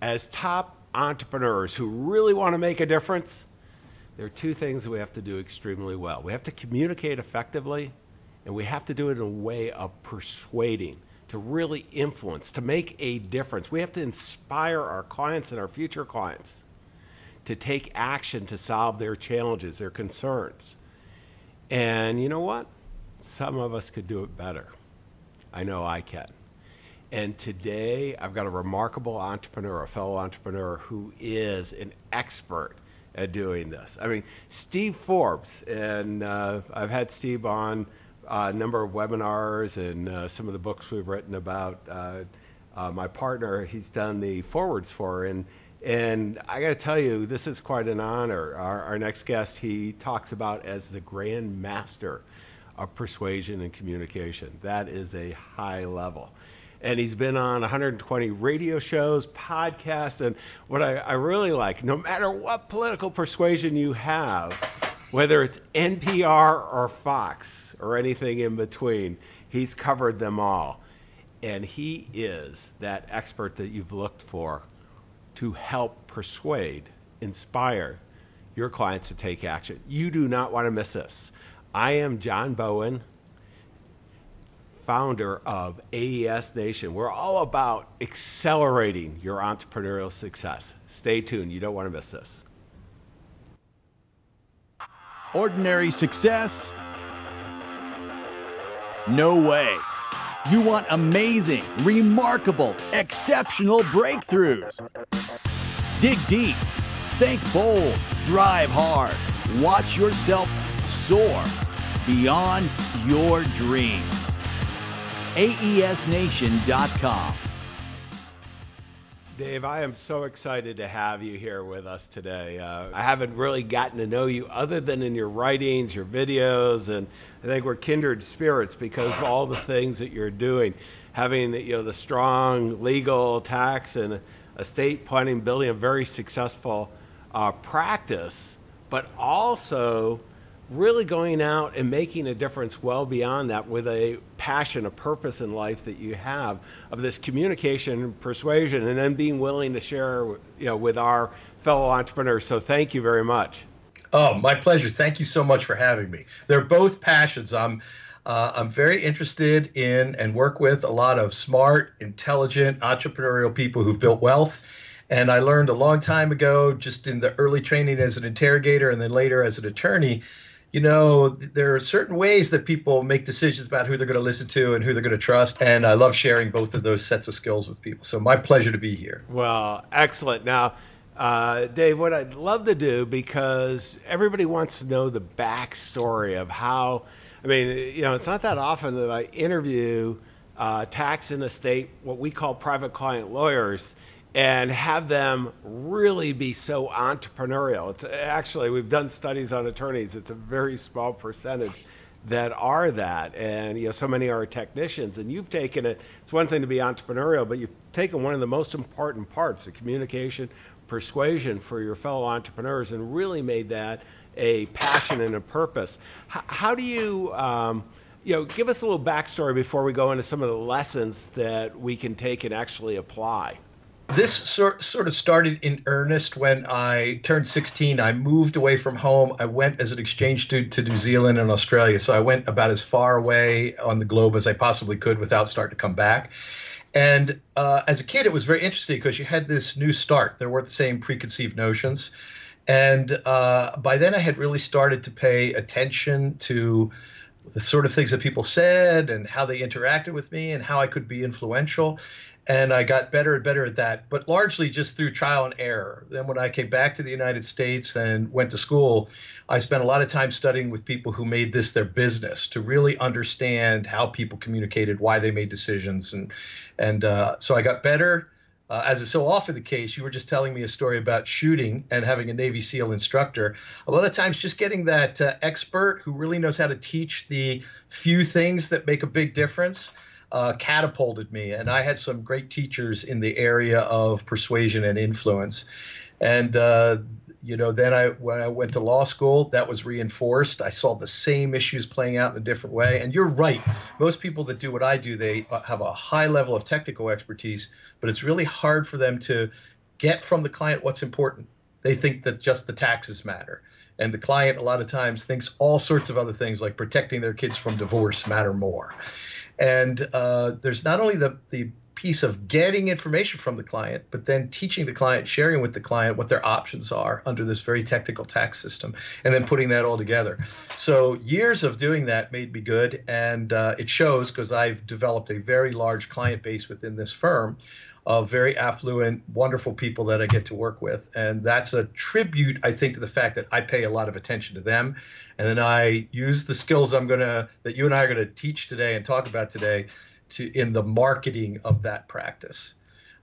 as top entrepreneurs who really want to make a difference, there are two things we have to do extremely well. We have to communicate effectively, and we have to do it in a way of persuading, to really influence, to make a difference. We have to inspire our clients and our future clients to take action to solve their challenges, their concerns. And you know what? Some of us could do it better. I know I can. And today, I've got a remarkable entrepreneur, a fellow entrepreneur who is an expert at doing this. I mean, Steve Forbes, and uh, I've had Steve on a number of webinars and uh, some of the books we've written about. Uh, uh my partner, he's done the forwards for, and and I got to tell you, this is quite an honor. Our, our next guest, he talks about as the grand master of persuasion and communication. That is a high level and he's been on 120 radio shows, podcasts, and what I, I, really like, no matter what political persuasion you have, whether it's NPR or Fox or anything in between, he's covered them all. And he is that expert that you've looked for to help persuade, inspire your clients to take action. You do not want to miss this. I am John Bowen founder of AES Nation. We're all about accelerating your entrepreneurial success. Stay tuned, you don't want to miss this. Ordinary success? No way. You want amazing, remarkable, exceptional breakthroughs. Dig deep, think bold, drive hard, watch yourself soar beyond your dreams aesnation.com. Dave, I am so excited to have you here with us today. Uh, I haven't really gotten to know you other than in your writings, your videos, and I think we're kindred spirits because of all the things that you're doing. Having you know the strong legal, tax, and estate planning, building a very successful uh, practice, but also really going out and making a difference well beyond that with a passion, a purpose in life that you have of this communication, persuasion, and then being willing to share you know, with our fellow entrepreneurs. So thank you very much. Oh, my pleasure. Thank you so much for having me. They're both passions. I'm uh, I'm very interested in and work with a lot of smart, intelligent, entrepreneurial people who've built wealth. And I learned a long time ago, just in the early training as an interrogator and then later as an attorney, you know, there are certain ways that people make decisions about who they're going to listen to and who they're going to trust. And I love sharing both of those sets of skills with people. So, my pleasure to be here. Well, excellent. Now, uh, Dave, what I'd love to do, because everybody wants to know the backstory of how, I mean, you know, it's not that often that I interview uh, tax and estate, what we call private client lawyers and have them really be so entrepreneurial. It's actually we've done studies on attorneys. It's a very small percentage that are that, and you know so many are technicians. And you've taken it. It's one thing to be entrepreneurial, but you've taken one of the most important parts, the communication, persuasion for your fellow entrepreneurs, and really made that a passion and a purpose. How, how do you? Um, you know, give us a little backstory before we go into some of the lessons that we can take and actually apply. This sort sort of started in earnest when I turned 16. I moved away from home. I went as an exchange student to New Zealand and Australia. So I went about as far away on the globe as I possibly could without starting to come back. And uh, as a kid, it was very interesting because you had this new start. There weren't the same preconceived notions. And uh, by then, I had really started to pay attention to the sort of things that people said and how they interacted with me and how I could be influential and I got better and better at that, but largely just through trial and error. Then, when I came back to the United States and went to school, I spent a lot of time studying with people who made this their business to really understand how people communicated, why they made decisions, and and uh, so I got better. Uh, as is so often the case, you were just telling me a story about shooting and having a Navy SEAL instructor. A lot of times, just getting that uh, expert who really knows how to teach the few things that make a big difference uh, catapulted me. And I had some great teachers in the area of persuasion and influence. And uh, you know, then I when I went to law school, that was reinforced. I saw the same issues playing out in a different way. And you're right. Most people that do what I do, they have a high level of technical expertise, but it's really hard for them to get from the client what's important. They think that just the taxes matter. And the client, a lot of times, thinks all sorts of other things like protecting their kids from divorce matter more. And uh, there's not only the, the piece of getting information from the client, but then teaching the client, sharing with the client what their options are under this very technical tax system, and then putting that all together. So years of doing that made me good, and uh, it shows because I've developed a very large client base within this firm of very affluent, wonderful people that I get to work with. And that's a tribute, I think, to the fact that I pay a lot of attention to them. And then I use the skills I'm going to, that you and I are going to teach today and talk about today to in the marketing of that practice.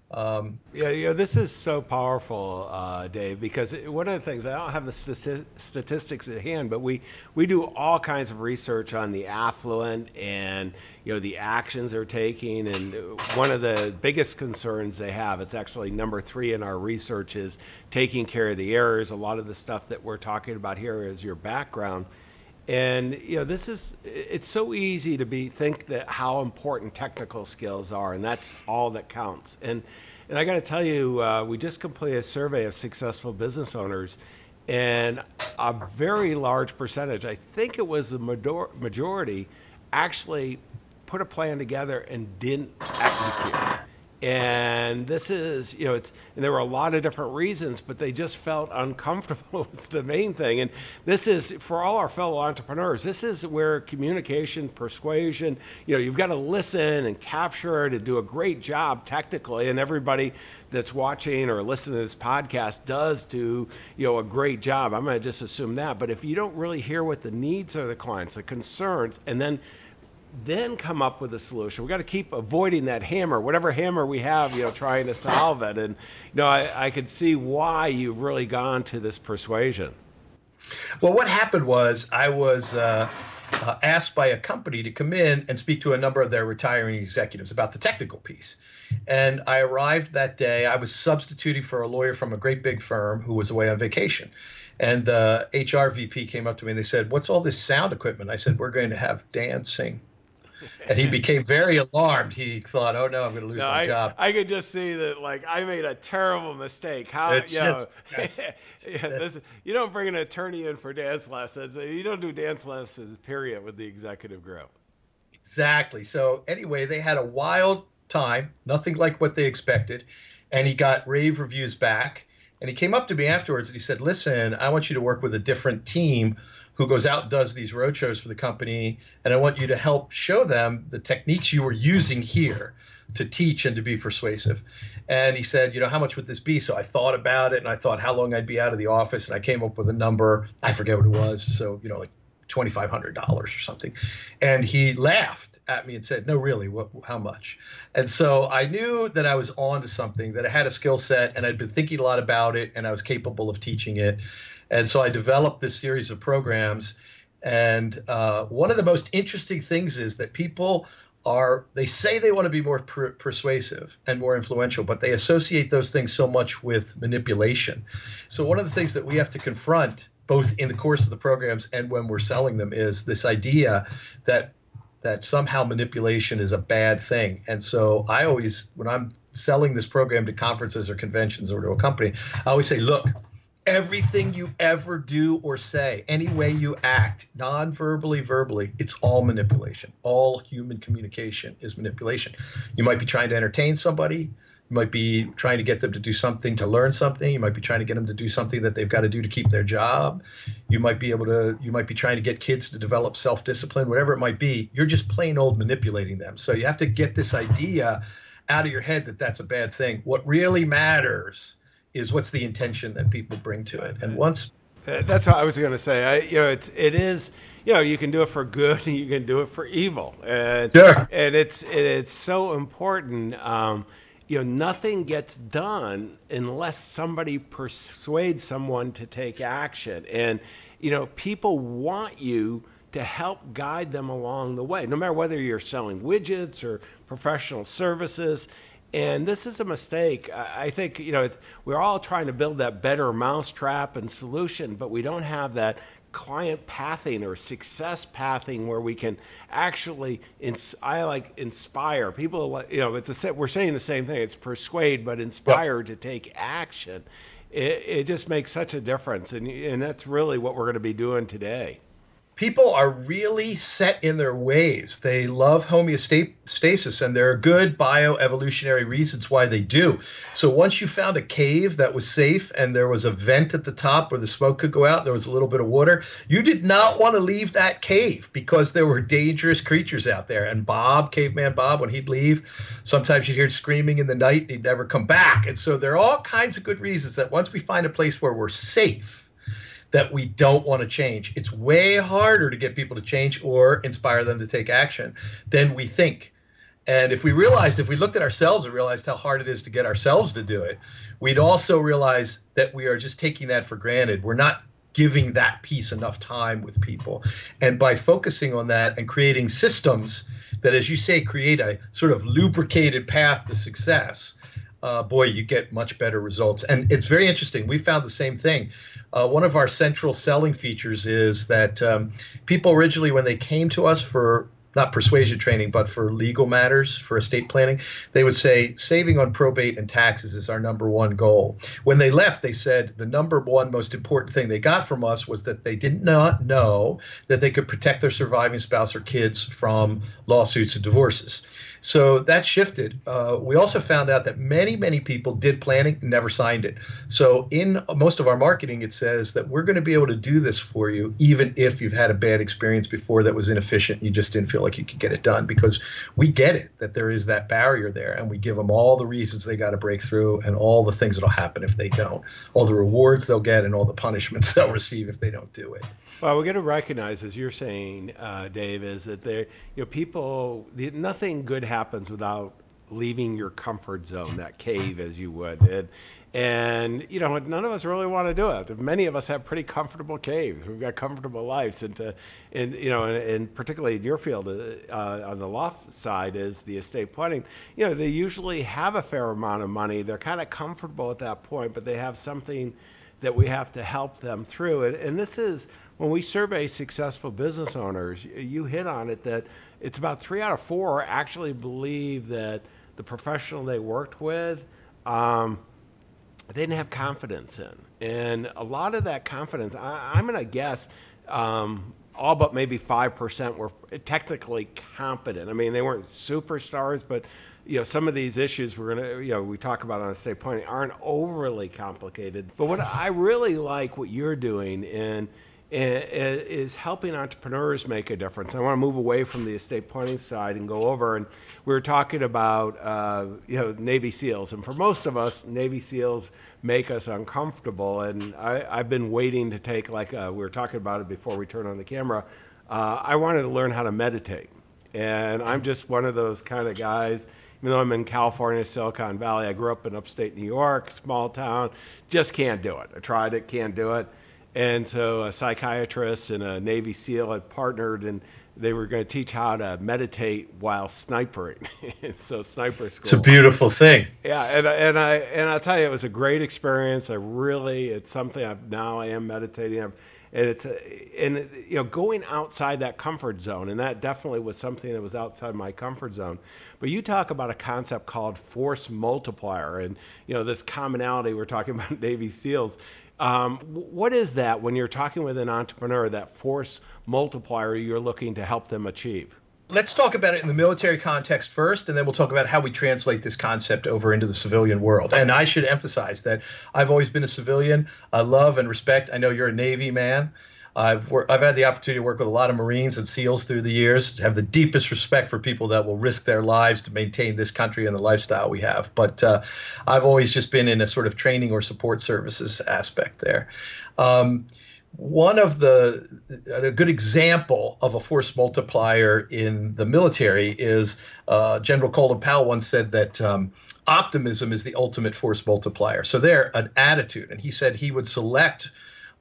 Um, yeah, yeah, this is so powerful, uh, Dave, because one of the things I don't have the statistics at hand, but we we do all kinds of research on the affluent and you know the actions they're taking, and one of the biggest concerns they have, it's actually number three in our research, is taking care of the errors. A lot of the stuff that we're talking about here is your background and you know, this is it's so easy to be think that how important technical skills are, and that's all that counts. And and I got to tell you, uh, we just completed a survey of successful business owners, and a very large percentage, I think it was the majority, actually put a plan together and didn't execute. And this is, you know, it's, and there were a lot of different reasons, but they just felt uncomfortable with the main thing. And this is, for all our fellow entrepreneurs, this is where communication, persuasion, you know, you've got to listen and capture it and do a great job technically. And everybody that's watching or listening to this podcast does do, you know, a great job. I'm going to just assume that. But if you don't really hear what the needs of the clients, the concerns, and then then come up with a solution. We got to keep avoiding that hammer, whatever hammer we have, you know, trying to solve it. And you know, I, I could see why you've really gone to this persuasion. Well, what happened was I was uh, uh, asked by a company to come in and speak to a number of their retiring executives about the technical piece. And I arrived that day. I was substituting for a lawyer from a great big firm who was away on vacation. And the HR VP came up to me and they said, What's all this sound equipment? I said, We're going to have dancing and he became very alarmed. He thought, "Oh no, I'm going to lose no, my I, job." I could just see that, like, I made a terrible mistake. How it's you just, know, yeah, this, you don't bring an attorney in for dance lessons. You don't do dance lessons, period, with the executive group. Exactly. So anyway, they had a wild time, nothing like what they expected, and he got rave reviews back. And he came up to me afterwards and he said, "Listen, I want you to work with a different team." Who goes out and does these roadshows for the company, and I want you to help show them the techniques you were using here to teach and to be persuasive. And he said, you know, how much would this be? So I thought about it, and I thought how long I'd be out of the office, and I came up with a number. I forget what it was. So you know, like twenty five hundred dollars or something. And he laughed at me and said, "No, really, what? How much?" And so I knew that I was on to something, that I had a skill set, and I'd been thinking a lot about it, and I was capable of teaching it. And so I developed this series of programs. And uh, one of the most interesting things is that people are, they say they want to be more per- persuasive and more influential, but they associate those things so much with manipulation. So one of the things that we have to confront both in the course of the programs and when we're selling them is this idea that that somehow manipulation is a bad thing. And so I always, when I'm selling this program to conferences or conventions or to a company, I always say, look, everything you ever do or say, any way you act, non verbally, verbally, it's all manipulation. All human communication is manipulation. You might be trying to entertain somebody. You might be trying to get them to do something to learn something. You might be trying to get them to do something that they've got to do to keep their job. You might be able to, you might be trying to get kids to develop self discipline, whatever it might be. You're just plain old manipulating them. So you have to get this idea out of your head that that's a bad thing. What really matters is what's the intention that people bring to it. And once uh, that's what I was going to say. I, you know, it's it is. You know, you can do it for good, and you can do it for evil. And. And it's it's so important. Um, you know, nothing gets done unless somebody persuades someone to take action. And you know, people want you to help guide them along the way, no matter whether you're selling widgets or professional services. And this is a mistake. I think, you know, we're all trying to build that better mousetrap and solution, but we don't have that client pathing or success pathing where we can actually ins- I like inspire people you know it's a we're saying the same thing it's persuade but inspire yep. to take action it, it just makes such a difference and and that's really what we're going to be doing today people are really set in their ways. They love homeostasis, and there are good bioevolutionary reasons why they do. So once you found a cave that was safe and there was a vent at the top where the smoke could go out, there was a little bit of water, you did not want to leave that cave because there were dangerous creatures out there. And Bob, caveman Bob, when he'd leave, sometimes you'd hear screaming in the night, and he'd never come back. And so there are all kinds of good reasons that once we find a place where we're safe, that we don't want to change. It's way harder to get people to change or inspire them to take action than we think. And if we realized, if we looked at ourselves and realized how hard it is to get ourselves to do it, we'd also realize that we are just taking that for granted. We're not giving that piece enough time with people. And by focusing on that and creating systems that, as you say, create a sort of lubricated path to success, uh, boy, you get much better results. And it's very interesting. We found the same thing. Uh, one of our central selling features is that um, people originally, when they came to us for not persuasion training, but for legal matters, for estate planning, they would say saving on probate and taxes is our number one goal. When they left, they said the number one most important thing they got from us was that they did not know that they could protect their surviving spouse or kids from lawsuits and divorces. So that shifted. Uh, we also found out that many, many people did planning, never signed it. So in most of our marketing, it says that we're going to be able to do this for you, even if you've had a bad experience before that was inefficient. You just didn't feel like you could get it done because we get it that there is that barrier there, and we give them all the reasons they got to break through and all the things that'll happen if they don't, all the rewards they'll get, and all the punishments they'll receive if they don't do it. Well, we're going to recognize, as you're saying, uh, Dave, is that there, you know, people, nothing good happens without leaving your comfort zone, that cave, as you would. And, and you know, none of us really want to do it. Many of us have pretty comfortable caves. We've got comfortable lives, and to, and you know, and, and particularly in your field, uh, on the loft side is the estate planning. You know, they usually have a fair amount of money. They're kind of comfortable at that point, but they have something that we have to help them through. And, and this is when we survey successful business owners, you hit on it that it's about three out of four actually believe that the professional they worked with, um, they didn't have confidence in. And a lot of that confidence, I, am going to guess, um, all but maybe 5% were technically competent. I mean, they weren't superstars, but you know, some of these issues we're going to, you know, we talk about on a state planning aren't overly complicated. But what I really like what you're doing in is helping entrepreneurs make a difference. I want to move away from the estate planning side and go over. And we were talking about uh, you know Navy SEALs, and for most of us, Navy SEALs make us uncomfortable. And I, have been waiting to take like uh, we were talking about it before we turned on the camera. Uh, I wanted to learn how to meditate, and I'm just one of those kind of guys. Even though I'm in California, Silicon Valley, I grew up in upstate New York, small town. Just can't do it. I tried it, can't do it and so a psychiatrist and a Navy SEAL had partnered, and they were going to teach how to meditate while snipering. so sniper school. It's a beautiful thing. Yeah, and and I and I tell you, it was a great experience. I really, it's something I've now I am meditating. I've, and it's a, and you know going outside that comfort zone, and that definitely was something that was outside my comfort zone. But you talk about a concept called force multiplier, and you know this commonality we're talking about Navy SEALs um, what is that when you're talking with an entrepreneur, that force multiplier you're looking to help them achieve? Let's talk about it in the military context first, and then we'll talk about how we translate this concept over into the civilian world. And I should emphasize that I've always been a civilian. I love and respect. I know you're a Navy man. I've I've had the opportunity to work with a lot of Marines and SEALs through the years. Have the deepest respect for people that will risk their lives to maintain this country and the lifestyle we have. But uh, I've always just been in a sort of training or support services aspect there. Um, one of the a good example of a force multiplier in the military is uh, General Colin Powell once said that. Um, optimism is the ultimate force multiplier. So there, an attitude, and he said he would select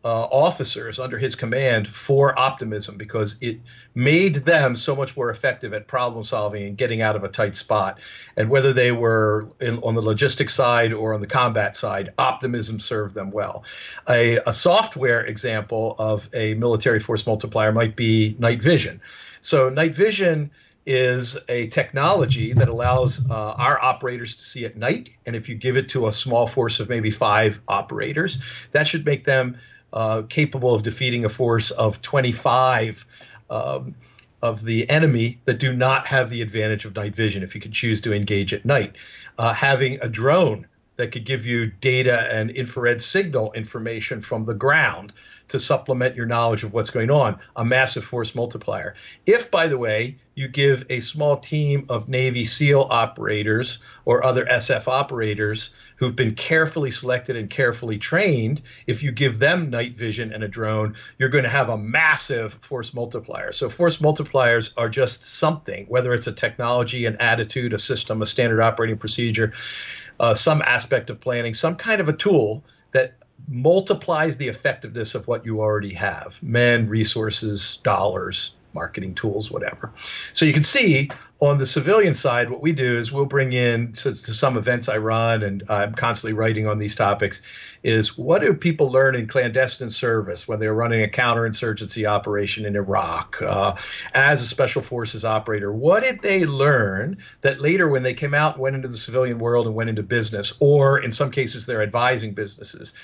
uh, officers under his command for optimism because it made them so much more effective at problem solving and getting out of a tight spot. And whether they were in, on the logistics side or on the combat side, optimism served them well. A, a software example of a military force multiplier might be night vision. So, night vision is a technology that allows uh, our operators to see at night. And if you give it to a small force of maybe five operators, that should make them uh, capable of defeating a force of 25 um, of the enemy that do not have the advantage of night vision if you could choose to engage at night. Uh, having a drone that could give you data and infrared signal information from the ground to supplement your knowledge of what's going on, a massive force multiplier. If, by the way, you give a small team of Navy SEAL operators or other SF operators who've been carefully selected and carefully trained, if you give them night vision and a drone, you're going to have a massive force multiplier. So, force multipliers are just something, whether it's a technology, an attitude, a system, a standard operating procedure, uh, some aspect of planning, some kind of a tool that multiplies the effectiveness of what you already have. Men, resources, dollars, marketing tools, whatever. So you can see on the civilian side, what we do is we'll bring in to, to, some events I run, and I'm constantly writing on these topics. Is what do people learn in clandestine service when they're running a counterinsurgency operation in Iraq uh, as a special forces operator? What did they learn that later, when they came out went into the civilian world and went into business, or in some cases, they're advising businesses?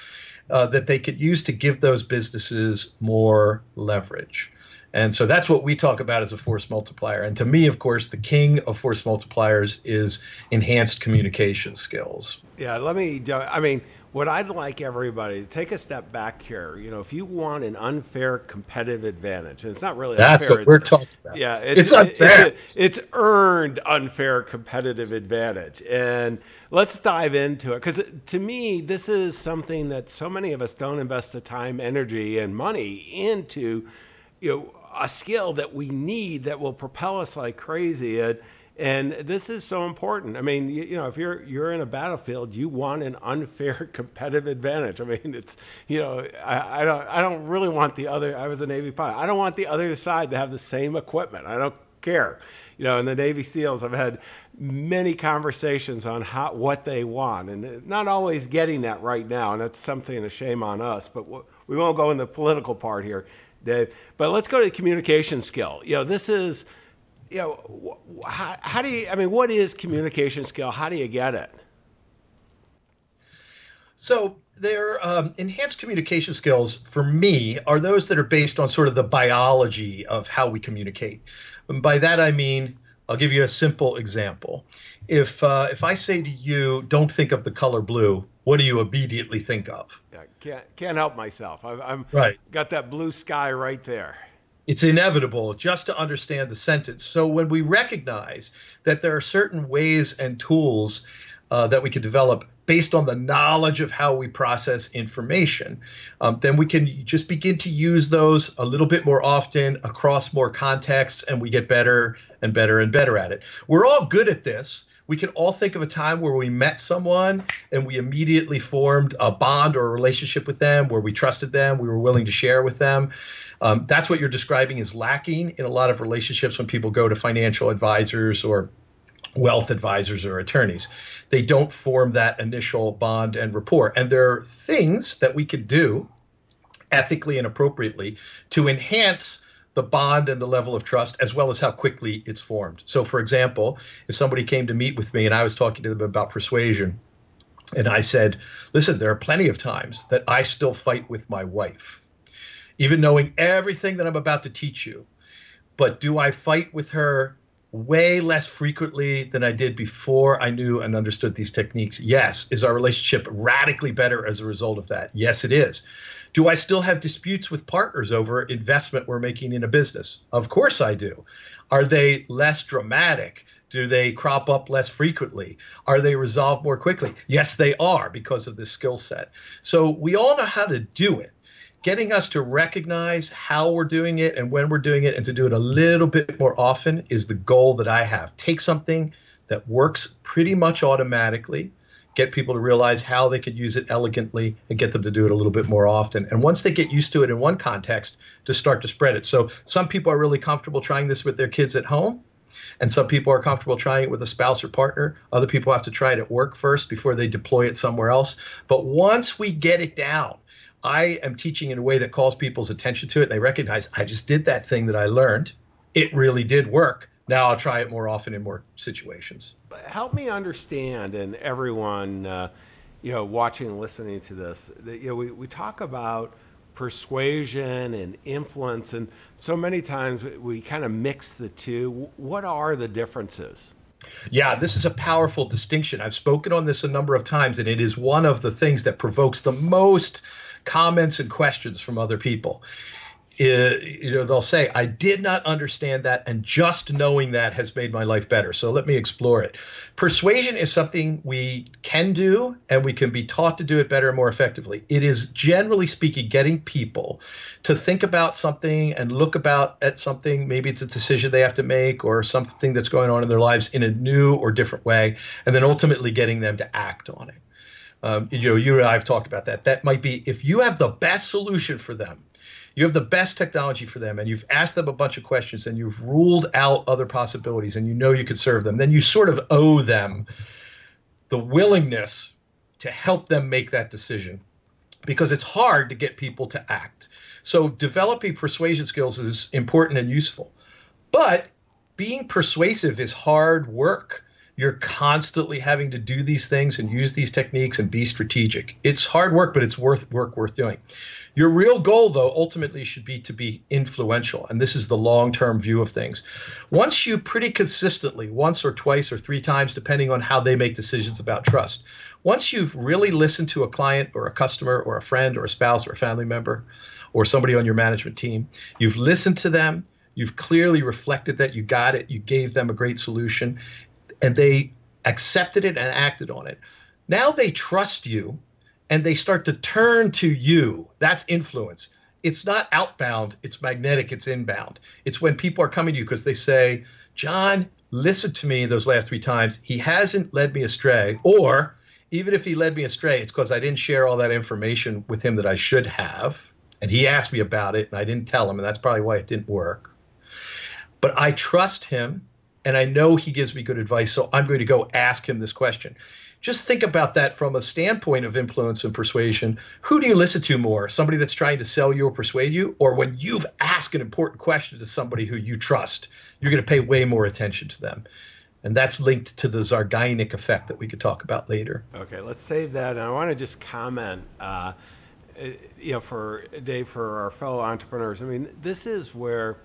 Uh, that they could use to give those businesses more leverage. And so that's what we talk about as a force multiplier. And to me, of course, the king of force multipliers is enhanced communication skills. Yeah, let me, I mean, what I'd like everybody to take a step back here. You know, if you want an unfair competitive advantage, and it's not really that's unfair, what we're talking about. Yeah, it's, it's unfair. It's, a, it's, earned unfair competitive advantage, and let's dive into it because to me, this is something that so many of us don't invest the time, energy, and money into. You know a skill that we need that will propel us like crazy. And, and this is so important. I mean, you, you, know, if you're you're in a battlefield, you want an unfair competitive advantage. I mean, it's you know, I, I don't I don't really want the other. I was a Navy pilot. I don't want the other side to have the same equipment. I don't care. You know, in the Navy SEALs, I've had many conversations on how what they want, and not always getting that right now. And that's something a shame on us. But we won't go in the political part here. Dave. But let's go to the communication skill. You know, this is, you know, how, how do you, I mean, what is communication skill? How do you get it? So their um, enhanced communication skills for me are those that are based on sort of the biology of how we communicate. And by that I mean, I'll give you a simple example. If uh, if I say to you, "Don't think of the color blue," what do you immediately think of? Yeah, can't can't help myself. I, I'm right. Got that blue sky right there. It's inevitable just to understand the sentence. So when we recognize that there are certain ways and tools uh, that we can develop based on the knowledge of how we process information, um, then we can just begin to use those a little bit more often across more contexts, and we get better and better and better at it. We're all good at this we can all think of a time where we met someone and we immediately formed a bond or a relationship with them where we trusted them, we were willing to share with them. Um, that's what you're describing is lacking in a lot of relationships when people go to financial advisors or wealth advisors or attorneys. They don't form that initial bond and rapport. And there are things that we could do ethically and appropriately to enhance the bond and the level of trust, as well as how quickly it's formed. So, for example, if somebody came to meet with me and I was talking to them about persuasion, and I said, listen, there are plenty of times that I still fight with my wife, even knowing everything that I'm about to teach you. But do I fight with her way less frequently than I did before I knew and understood these techniques? Yes. Is our relationship radically better as a result of that? Yes, it is. Do I still have disputes with partners over investment we're making in a business? Of course I do. Are they less dramatic? Do they crop up less frequently? Are they resolved more quickly? Yes, they are because of this skill set. So we all know how to do it. Getting us to recognize how we're doing it and when we're doing it and to do it a little bit more often is the goal that I have. Take something that works pretty much automatically get people to realize how they could use it elegantly, and get them to do it a little bit more often. And once they get used to it in one context, to start to spread it. So some people are really comfortable trying this with their kids at home. And some people are comfortable trying it with a spouse or partner. Other people have to try it at work first before they deploy it somewhere else. But once we get it down, I am teaching in a way that calls people's attention to it. And they recognize I just did that thing that I learned. It really did work. Now I'll try it more often in more situations. Help me understand, and everyone, uh, you know, watching and listening to this, that, you know, we, we talk about persuasion and influence, and so many times we kind of mix the two. What are the differences? Yeah, this is a powerful distinction. I've spoken on this a number of times, and it is one of the things that provokes the most comments and questions from other people. Uh, you know they'll say i did not understand that and just knowing that has made my life better. So let me explore it. Persuasion is something we can do and we can be taught to do it better and more effectively. It is generally speaking getting people to think about something and look about at something. Maybe it's a decision they have to make or something that's going on in their lives in a new or different way and then ultimately getting them to act on it um, you know you and i have talked about that that might be if you have the best solution for them you have the best technology for them and you've asked them a bunch of questions and you've ruled out other possibilities and you know you could serve them, then you sort of owe them the willingness to help them make that decision because it's hard to get people to act. So developing persuasion skills is important and useful. But being persuasive is hard work. You're constantly having to do these things and use these techniques and be strategic. It's hard work, but it's worth work worth doing. Your real goal, though, ultimately should be to be influential. And this is the long term view of things. Once you pretty consistently, once or twice or three times, depending on how they make decisions about trust, once you've really listened to a client or a customer or a friend or a spouse or a family member or somebody on your management team, you've listened to them, you've clearly reflected that you got it, you gave them a great solution, and they accepted it and acted on it. Now they trust you and they start to turn to you. That's influence. It's not outbound, it's magnetic, it's inbound. It's when people are coming to you because they say, John, listen to me those last three times. He hasn't led me astray. Or even if he led me astray, it's because I didn't share all that information with him that I should have. And he asked me about it and I didn't tell him. And that's probably why it didn't work. But I trust him and I know he gives me good advice. So I'm going to go ask him this question just think about that from a standpoint of influence and persuasion. Who do you listen to more? Somebody that's trying to sell you or persuade you? Or when you've asked an important question to somebody who you trust, you're going to pay way more attention to them. And that's linked to the Zeigarnik effect that we could talk about later. Okay, let's save that. And I want to just comment, uh, you know, for Dave, for our fellow entrepreneurs. I mean, this is where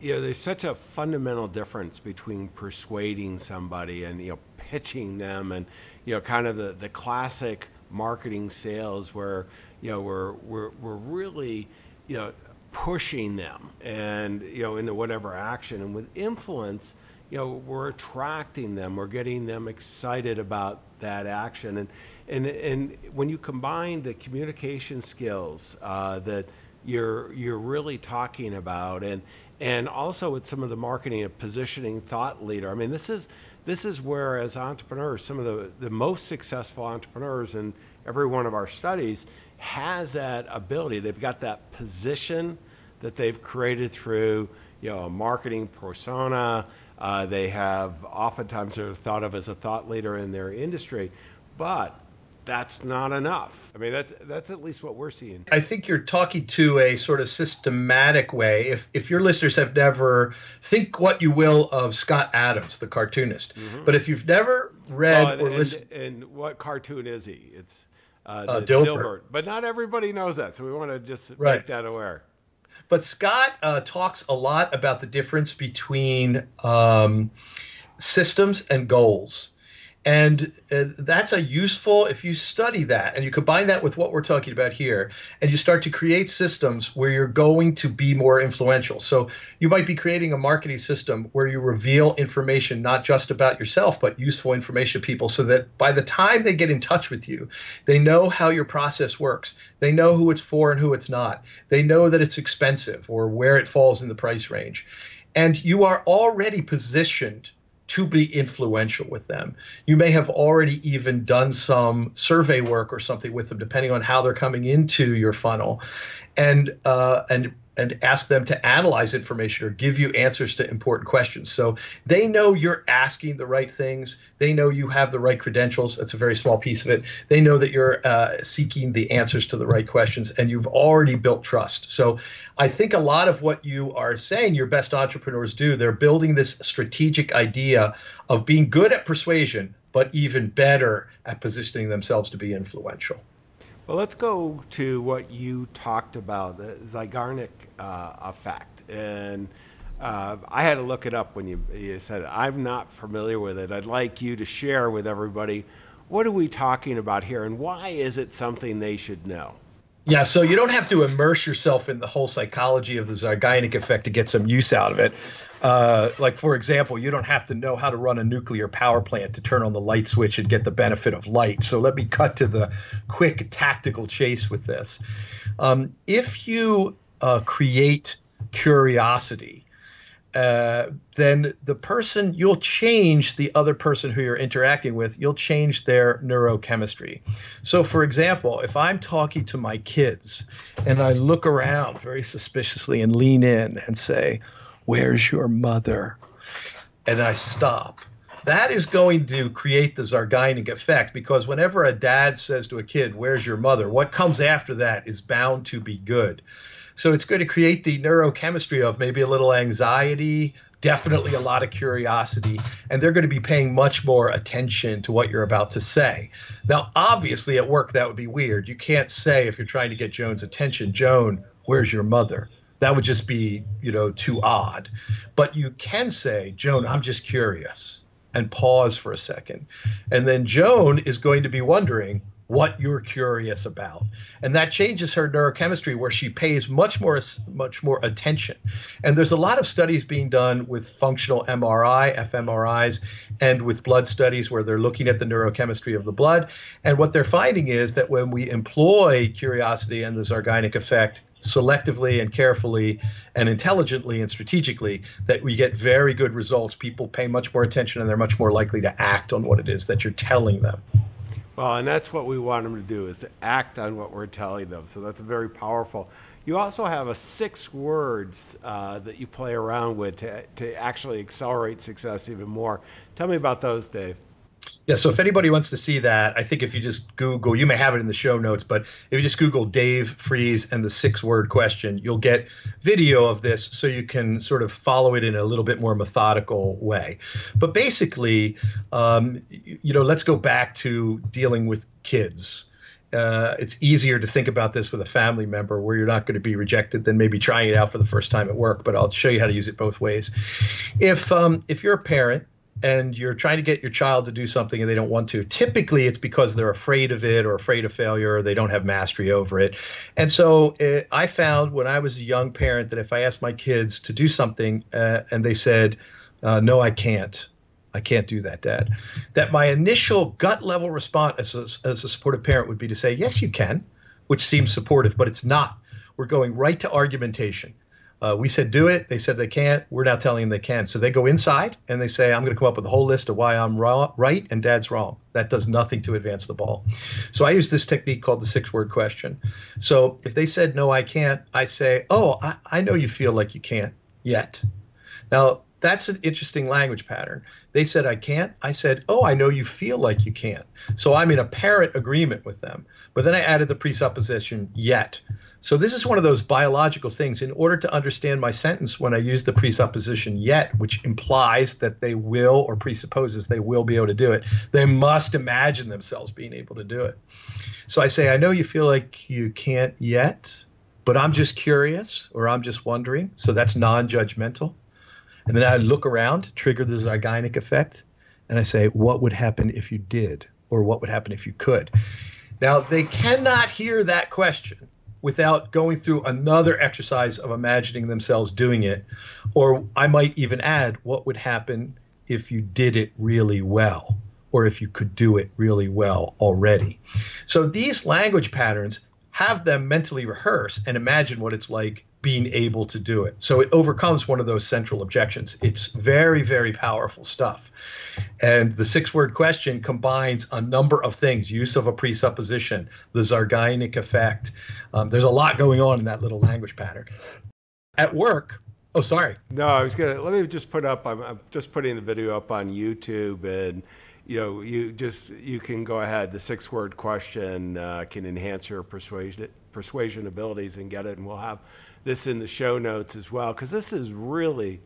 you know, there's such a fundamental difference between persuading somebody and you know pitching them and you know kind of the, the classic marketing sales where you know we're we're, we're really you know pushing them and you know into whatever action. And with influence you know we're attracting them. We're getting them excited about that action. And and and when you combine the communication skills uh, that you're you're really talking about and and also with some of the marketing and positioning thought leader i mean this is this is where, as entrepreneurs, some of the, the most successful entrepreneurs in every one of our studies has that ability. They've got that position that they've created through you know a marketing persona. Uh, they have oftentimes they're thought of as a thought leader in their industry, but that's not enough. I mean, that's that's at least what we're seeing. I think you're talking to a sort of systematic way. If if your listeners have never think what you will of Scott Adams, the cartoonist, mm-hmm. but if you've never read well, and, or listened, and, and, what cartoon is he? It's uh, uh, Dilbert. Dilbert. but not everybody knows that, so we want to just right. make that aware. But Scott uh, talks a lot about the difference between um, systems and goals and uh, that's a useful, if you study that and you combine that with what we're talking about here, and you start to create systems where you're going to be more influential. So you might be creating a marketing system where you reveal information not just about yourself, but useful information to people so that by the time they get in touch with you, they know how your process works. They know who it's for and who it's not. They know that it's expensive or where it falls in the price range. And you are already positioned to be influential with them. You may have already even done some survey work or something with them, depending on how they're coming into your funnel, and uh, and and ask them to analyze information or give you answers to important questions. So they know you're asking the right things. They know you have the right credentials. That's a very small piece of it. They know that you're uh, seeking the answers to the right questions and you've already built trust. So I think a lot of what you are saying your best entrepreneurs do, they're building this strategic idea of being good at persuasion, but even better at positioning themselves to be influential. Well, let's go to what you talked about, the Zeigarnik uh, effect. And uh, I had to look it up when you, you said it. I'm not familiar with it. I'd like you to share with everybody what are we talking about here and why is it something they should know? Yeah, so you don't have to immerse yourself in the whole psychology of the Zeigarnik effect to get some use out of it. Uh, like for example, you don't have to know how to run a nuclear power plant to turn on the light switch and get the benefit of light. So let me cut to the quick tactical chase with this. Um, if you uh, create curiosity, uh, then the person you'll change the other person who you're interacting with you'll change their neurochemistry so for example if i'm talking to my kids and i look around very suspiciously and lean in and say Where's your mother? And I stop. That is going to create the Zeigarnik effect because whenever a dad says to a kid, Where's your mother? what comes after that is bound to be good. So it's going to create the neurochemistry of maybe a little anxiety, definitely a lot of curiosity, and they're going to be paying much more attention to what you're about to say. Now, obviously, at work, that would be weird. You can't say, if you're trying to get Joan's attention, Joan, where's your mother? that would just be you know too odd but you can say joan i'm just curious and pause for a second and then joan is going to be wondering what you're curious about and that changes her neurochemistry where she pays much more much more attention and there's a lot of studies being done with functional mri fmris and with blood studies where they're looking at the neurochemistry of the blood and what they're finding is that when we employ curiosity and the Zeigarnik effect selectively and carefully and intelligently and strategically that we get very good results. People pay much more attention and they're much more likely to act on what it is that you're telling them. Well, and that's what we want them to do is to act on what we're telling them. So that's very powerful. You also have a six words uh, that you play around with to, to actually accelerate success even more. Tell me about those, Dave. Yeah, so if anybody wants to see that, I think if you just Google, you may have it in the show notes, but if you just Google Dave Freeze and the six word question, you'll get video of this so you can sort of follow it in a little bit more methodical way. But basically, um, you know, let's go back to dealing with kids. Uh, it's easier to think about this with a family member where you're not going to be rejected than maybe trying it out for the first time at work. But I'll show you how to use it both ways. If um, if you're a parent and you're trying to get your child to do something and they don't want to, typically it's because they're afraid of it or afraid of failure or they don't have mastery over it. And so uh, I found when I was a young parent that if I asked my kids to do something uh, and they said, uh, no, I can't. I can't do that, Dad. That my initial gut level response as a, as a supportive parent would be to say, Yes, you can, which seems supportive, but it's not. We're going right to argumentation. Uh, we said do it. They said they can't. We're now telling them they can. So they go inside and they say, I'm going to come up with a whole list of why I'm wrong, right and dad's wrong. That does nothing to advance the ball. So I use this technique called the six word question. So if they said, no, I can't, I say, oh, I, I know you feel like you can't yet. Now, that's an interesting language pattern. They said, I can't. I said, Oh, I know you feel like you can't. So I'm in apparent agreement with them. But then I added the presupposition yet. So this is one of those biological things. In order to understand my sentence, when I use the presupposition yet, which implies that they will or presupposes they will be able to do it, they must imagine themselves being able to do it. So I say, I know you feel like you can't yet, but I'm just curious or I'm just wondering. So that's non-judgmental. And then I look around, trigger the Zeigarnik effect, and I say, what would happen if you did? Or what would happen if you could? Now, they cannot hear that question without going through another exercise of imagining themselves doing it. Or I might even add, what would happen if you did it really well, or if you could do it really well already. So these language patterns have them mentally rehearse and imagine what it's like being able to do it. So it overcomes one of those central objections. It's very, very powerful stuff. And the six word question combines a number of things use of a presupposition, the Zeigarnik effect. Um, there's a lot going on in that little language pattern. At work, oh, sorry. No, I was going to, let me just put up, I'm, I'm just putting the video up on YouTube and you know, you just you can go ahead. The six-word question uh, can enhance your persuasion persuasion abilities and get it, and we'll have this in the show notes as well because this is really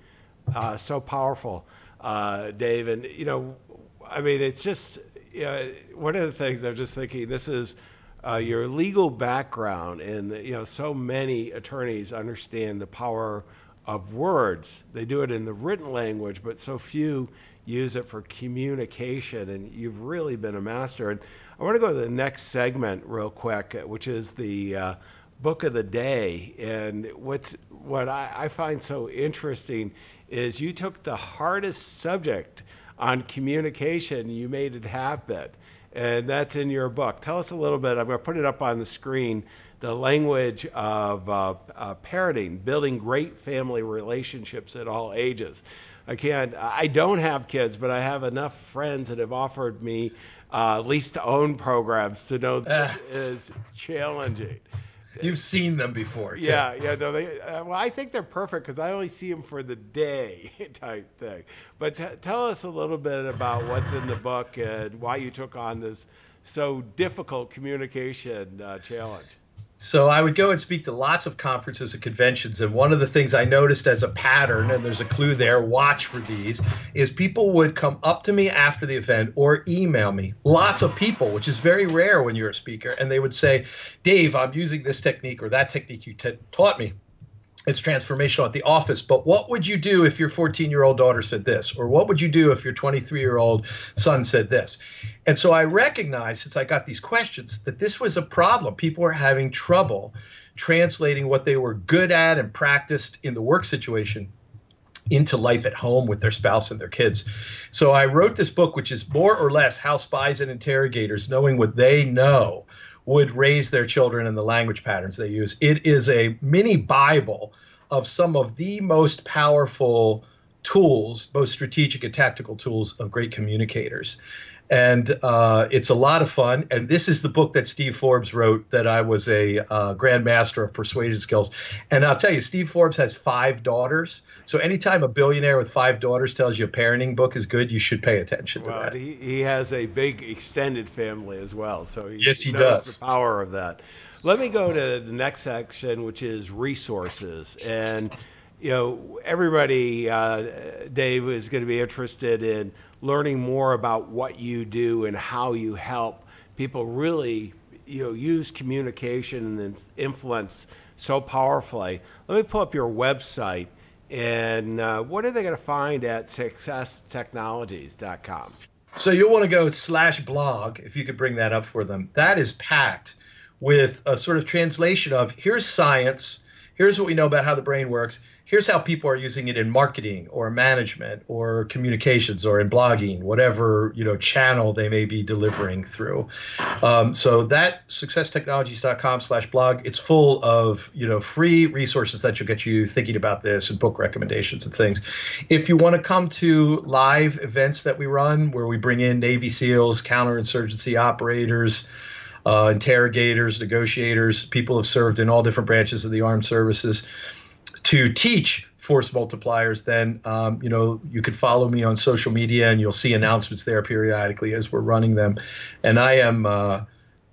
uh, so powerful, uh, Dave. And you know, I mean, it's just you know, one of the things I'm just thinking. This is. Uh, your legal background, and you know, so many attorneys understand the power of words. They do it in the written language, but so few use it for communication, and you've really been a master. And I want to go to the next segment real quick, which is the uh, book of the day. And what's what I, I find so interesting is you took the hardest subject on communication, you made it happen. And that's in your book. Tell us a little bit. I'm going to put it up on the screen. The language of uh, uh, parenting, building great family relationships at all ages. I can't. I don't have kids, but I have enough friends that have offered me uh, lease to own programs to know this is challenging. You've seen them before. Too. Yeah, yeah. No, they. Uh, well, I think they're perfect because I only see them for the day type thing. But t- tell us a little bit about what's in the book and why you took on this so difficult communication uh, challenge. So I would go and speak to lots of conferences and conventions. And one of the things I noticed as a pattern, and there's a clue there, watch for these, is people would come up to me after the event or email me. Lots of people, which is very rare when you're a speaker. And they would say, Dave, I'm using this technique or that technique you t- taught me it's transformational at the office but what would you do if your 14 year old daughter said this? Or what would you do if your 23 year old son said this? And so i recognized since i got these questions that this was a problem. People were having trouble translating what they were good at and practiced in the work situation into life at home with their spouse and their kids. So I wrote this book, which is more or less how spies and interrogators, knowing what they know, would raise their children in the language patterns they use. It is a mini Bible of some of the most powerful tools, both strategic and tactical tools of great communicators. And uh, it's a lot of fun. And this is the book that Steve Forbes wrote that I was a uh, grandmaster of persuasion skills. And I'll tell you, Steve Forbes has five daughters. So anytime a billionaire with five daughters tells you a parenting book is good, you should pay attention well, to that. He, he has a big extended family as well, so he, yes, he knows does. the power of that. Let me go to the next section, which is resources, and you know everybody, uh, Dave, is going to be interested in learning more about what you do and how you help people really you know use communication and influence so powerfully. Let me pull up your website and uh, what are they going to find at successtechnologies.com? So you'll want to go slash blog if you could bring that up for them. That is packed with a sort of translation of here's science, here's what we know about how the brain works, here's how people are using it in marketing or management or communications or in blogging, whatever you know channel they may be delivering through. Um, so that successtechnologies.com/blog, it's full of you know free resources that will get you thinking about this and book recommendations and things. If you want to come to live events that we run where we bring in Navy SEALs, counterinsurgency operators. Uh, interrogators, negotiators, people have served in all different branches of the armed services to teach force multipliers, then um, you know you could follow me on social media and you'll see announcements there periodically as we're running them. And I am uh,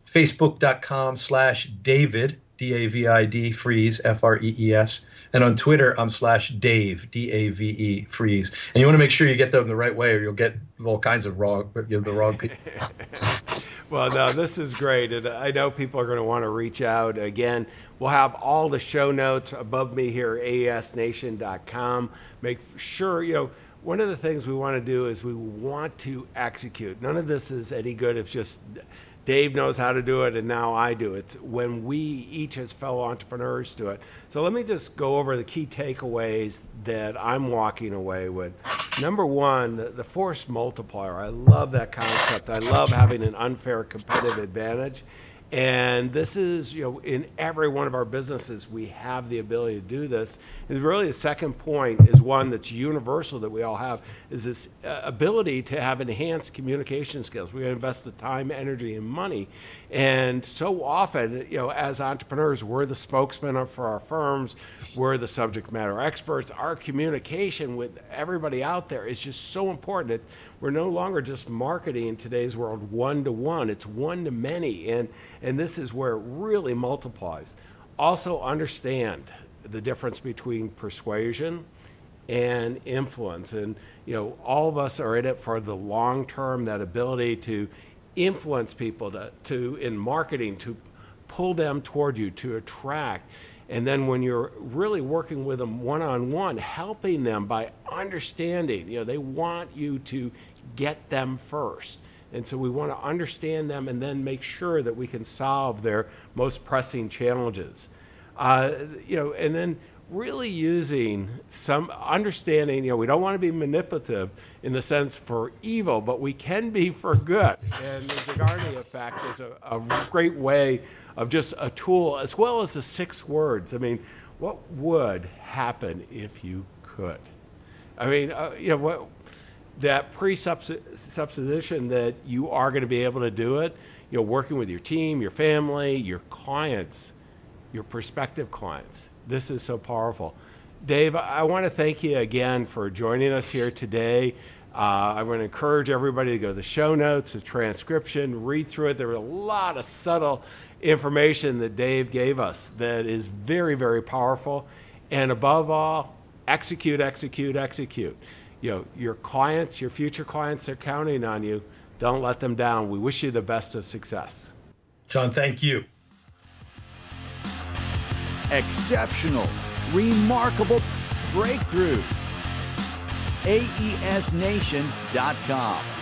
facebook.com slash David D A V I D Freeze F R E E S. And on Twitter, I'm slash Dave D A V E Freeze. And you want to make sure you get them the right way, or you'll get all kinds of wrong, you know, the wrong people. well, no, this is great. And I know people are going to want to reach out. Again, we'll have all the show notes above me here at aesnation.com. Make sure, you know, one of the things we want to do is we want to execute. None of this is any good if just Dave knows how to do it and now I do it. When we each as fellow entrepreneurs do it. So let me just go over the key takeaways that I'm walking away with. Number one, the, the force multiplier. I love that concept. I love having an unfair competitive advantage. And this is, you know, in every one of our businesses, we have the ability to do this. And really, the second point is one that's universal that we all have is this uh, ability to have enhanced communication skills. We invest the time, energy, and money. And so often, you know, as entrepreneurs, we're the spokesman for our firms, we're the subject matter experts. Our communication with everybody out there is just so important. We're no longer just marketing in today's world one to one, it's one to many. And, and this is where it really multiplies. Also, understand the difference between persuasion and influence. And, you know, all of us are in it for the long term, that ability to influence people to, to in marketing, to pull them toward you, to attract. And then when you're really working with them one on one, helping them by understanding, you know, they want you to get them first. And so we want to understand them and then make sure that we can solve their most pressing challenges. Uh, you know, and then really using some understanding, you know, we don't want to be manipulative in the sense for evil, but we can be for good. And the Zeigarnik effect is a, a great way of just a tool, as well as the six words. I mean, what would happen if you could? I mean, uh, you know, what, that presupposition that you are going to be able to do it, you know, working with your team, your family, your clients, your prospective clients. This is so powerful. Dave, I want to thank you again for joining us here today. Uh, I want to encourage everybody to go to the show notes, the transcription, read through it. There was a lot of subtle information that Dave gave us that is very, very powerful. And above all, execute, execute, execute you know, your clients, your future clients are counting on you. Don't let them down. We wish you the best of success. John, thank you. Exceptional, remarkable breakthrough. AESNation.com.